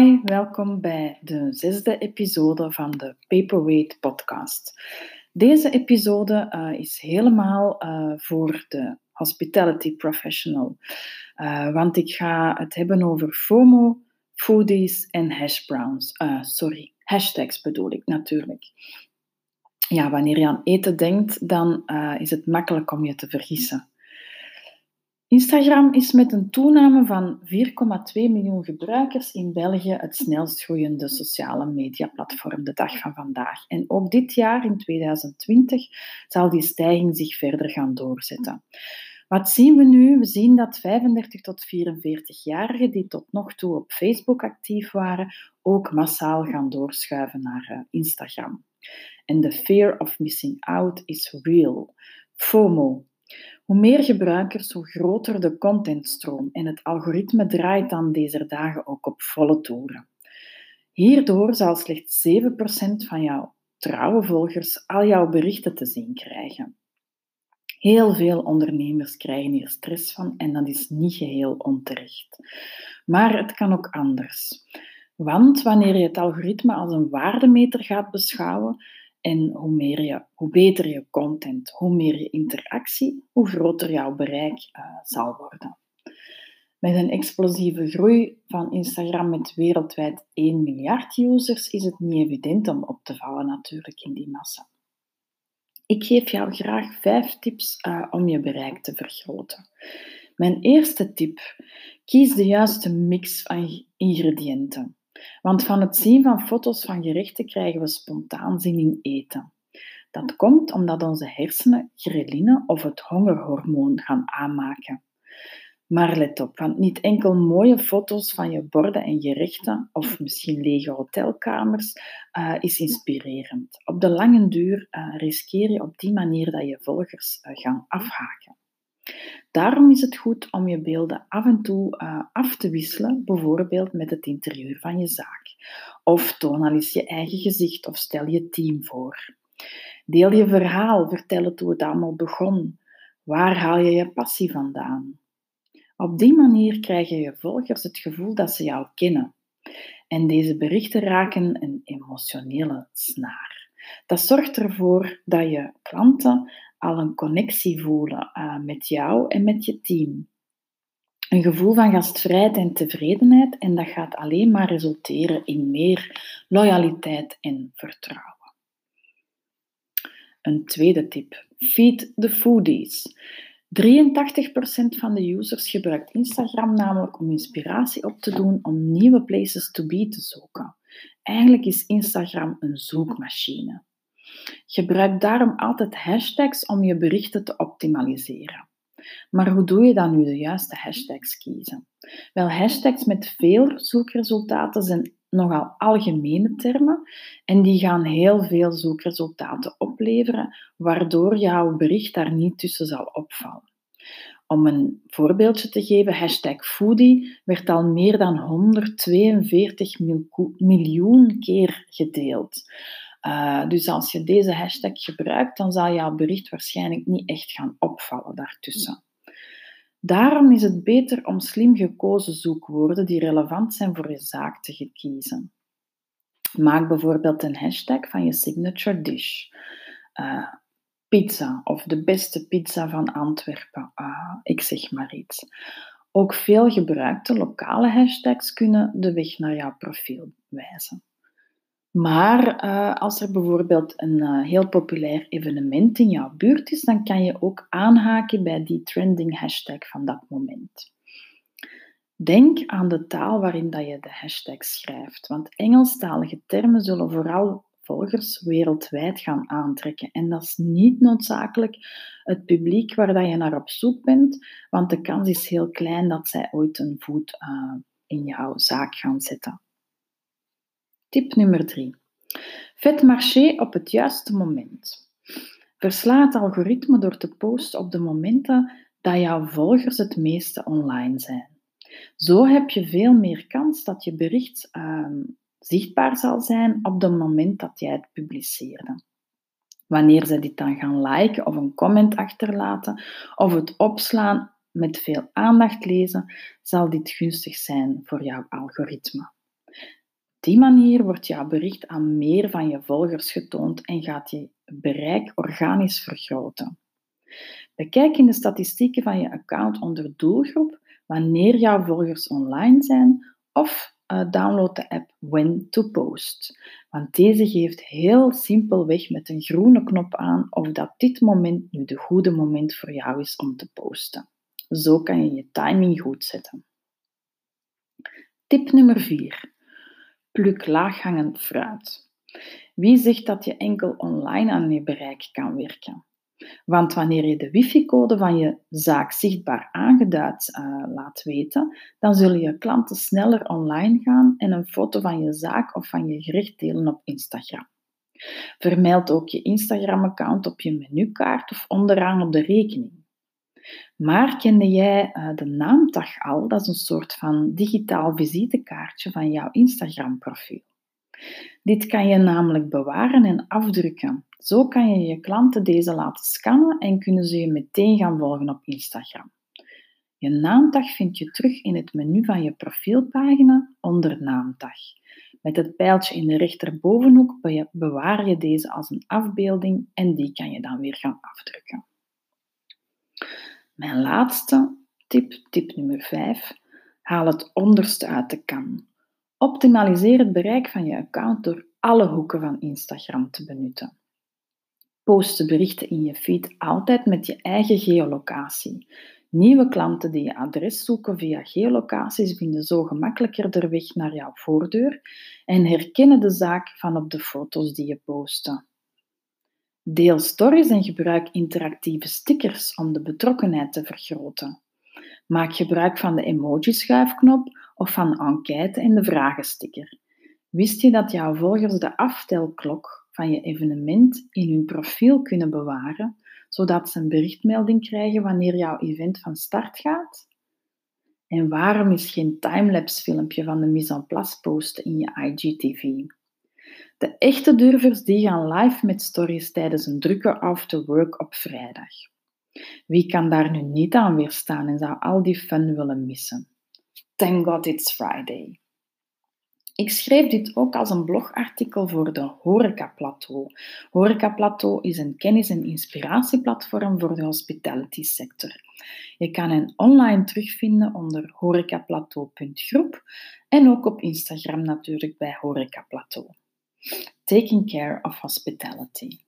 Hi, welkom bij de zesde episode van de Paperweight podcast. Deze episode uh, is helemaal uh, voor de hospitality professional, uh, want ik ga het hebben over FOMO, foodies en hash browns. sorry, hashtags bedoel ik natuurlijk. Ja, wanneer je aan eten denkt, dan is het makkelijk om je te vergissen. Instagram is met een toename van 4,2 miljoen gebruikers in België het snelst groeiende sociale mediaplatform de dag van vandaag. En ook dit jaar, in 2020, zal die stijging zich verder gaan doorzetten. Wat zien we nu? We zien dat 35 tot 44-jarigen die tot nog toe op Facebook actief waren, ook massaal gaan doorschuiven naar eh, Instagram. En de fear of missing out is real. FOMO, hoe meer gebruikers, hoe groter de contentstroom en het algoritme draait dan deze dagen ook op volle toeren. Hierdoor zal slechts 7% van jouw trouwe volgers al jouw berichten te zien krijgen. Heel veel ondernemers krijgen hier stress van en dat is niet geheel onterecht. Maar het kan ook anders. Want wanneer je het algoritme als een waardemeter gaat beschouwen, en hoe, meer je, hoe beter je content, hoe meer je interactie, hoe groter jouw bereik uh, zal worden. Met een explosieve groei van Instagram met wereldwijd 1 miljard users is het niet evident om op te vallen natuurlijk in die massa. Ik geef jou graag vijf tips uh, om je bereik te vergroten. Mijn eerste tip: kies de juiste mix van ingrediënten. Want van het zien van foto's van gerechten krijgen we spontaan zin in eten. Dat komt omdat onze hersenen ghrelline of het hongerhormoon gaan aanmaken. Maar let op, want niet enkel mooie foto's van je borden en gerechten, of misschien lege hotelkamers, uh, is inspirerend. Op de lange duur uh, riskeer je op die manier dat je volgers uh, gaan afhaken. Daarom is het goed om je beelden af en toe uh, af te wisselen, bijvoorbeeld met het interieur van je zaak. Of toon al eens je eigen gezicht of stel je team voor. Deel je verhaal, vertel het hoe het allemaal begon. Waar haal je je passie vandaan? Op die manier krijgen je volgers het gevoel dat ze jou kennen. En deze berichten raken een emotionele snaar. Dat zorgt ervoor dat je klanten al een connectie voelen uh, met jou en met je team. Een gevoel van gastvrijheid en tevredenheid en dat gaat alleen maar resulteren in meer loyaliteit en vertrouwen. Een tweede tip. Feed the foodies. 83% van de users gebruikt Instagram namelijk om inspiratie op te doen om nieuwe places to be te zoeken. Eigenlijk is Instagram een zoekmachine. Gebruik daarom altijd hashtags om je berichten te optimaliseren. Maar hoe doe je dan nu de juiste hashtags kiezen? Wel, hashtags met veel zoekresultaten zijn nogal algemene termen en die gaan heel veel zoekresultaten opleveren, waardoor jouw bericht daar niet tussen zal opvallen. Om een voorbeeldje te geven, hashtag foodie werd al meer dan 142 miljoen keer gedeeld. Uh, dus als je deze hashtag gebruikt, dan zal jouw bericht waarschijnlijk niet echt gaan opvallen daartussen. Daarom is het beter om slim gekozen zoekwoorden die relevant zijn voor je zaak te kiezen. Maak bijvoorbeeld een hashtag van je signature dish. Uh, pizza of de beste pizza van Antwerpen. Uh, ik zeg maar iets. Ook veel gebruikte lokale hashtags kunnen de weg naar jouw profiel wijzen. Maar uh, als er bijvoorbeeld een uh, heel populair evenement in jouw buurt is, dan kan je ook aanhaken bij die trending hashtag van dat moment. Denk aan de taal waarin dat je de hashtag schrijft, want Engelstalige termen zullen vooral volgers wereldwijd gaan aantrekken. En dat is niet noodzakelijk het publiek waar dat je naar op zoek bent, want de kans is heel klein dat zij ooit een voet uh, in jouw zaak gaan zetten. Tip nummer 3. Vet marché op het juiste moment. Versla het algoritme door te posten op de momenten dat jouw volgers het meeste online zijn. Zo heb je veel meer kans dat je bericht uh, zichtbaar zal zijn op het moment dat jij het publiceerde. Wanneer ze dit dan gaan liken of een comment achterlaten of het opslaan met veel aandacht lezen, zal dit gunstig zijn voor jouw algoritme. Die manier wordt jouw bericht aan meer van je volgers getoond en gaat je bereik organisch vergroten. Bekijk in de statistieken van je account onder doelgroep wanneer jouw volgers online zijn of uh, download de app When to Post. Want deze geeft heel simpelweg met een groene knop aan of dat dit moment nu de goede moment voor jou is om te posten. Zo kan je je timing goed zetten. Tip nummer 4. Pluk laaghangend fruit. Wie zegt dat je enkel online aan je bereik kan werken? Want wanneer je de wifi-code van je zaak zichtbaar aangeduid uh, laat weten, dan zullen je klanten sneller online gaan en een foto van je zaak of van je gerecht delen op Instagram. Vermeld ook je Instagram-account op je menukaart of onderaan op de rekening. Maar kende jij uh, de naamtag al? Dat is een soort van digitaal visitekaartje van jouw Instagram-profiel. Dit kan je namelijk bewaren en afdrukken. Zo kan je je klanten deze laten scannen en kunnen ze je meteen gaan volgen op Instagram. Je naamtag vind je terug in het menu van je profielpagina onder naamtag. Met het pijltje in de rechterbovenhoek bewaar je deze als een afbeelding en die kan je dan weer gaan afdrukken. Mijn laatste tip, tip nummer 5. Haal het onderste uit de kan. Optimaliseer het bereik van je account door alle hoeken van Instagram te benutten. Post de berichten in je feed altijd met je eigen geolocatie. Nieuwe klanten die je adres zoeken via geolocaties vinden zo gemakkelijker de weg naar jouw voordeur en herkennen de zaak van op de foto's die je posten. Deel stories en gebruik interactieve stickers om de betrokkenheid te vergroten. Maak gebruik van de emoji-schuifknop of van enquête en de vragensticker. Wist je dat jouw volgers de aftelklok van je evenement in hun profiel kunnen bewaren, zodat ze een berichtmelding krijgen wanneer jouw event van start gaat? En waarom is geen timelapse filmpje van de mise en place posten in je IGTV? De echte durvers die gaan live met stories tijdens een drukke after work op vrijdag. Wie kan daar nu niet aan weerstaan en zou al die fun willen missen? Thank God it's Friday. Ik schreef dit ook als een blogartikel voor de Horeca Plateau. Horeca Plateau is een kennis- en inspiratieplatform voor de hospitality sector. Je kan hen online terugvinden onder horecaplateau.groep en ook op Instagram natuurlijk bij Horeca Plateau. Taking care of hospitality.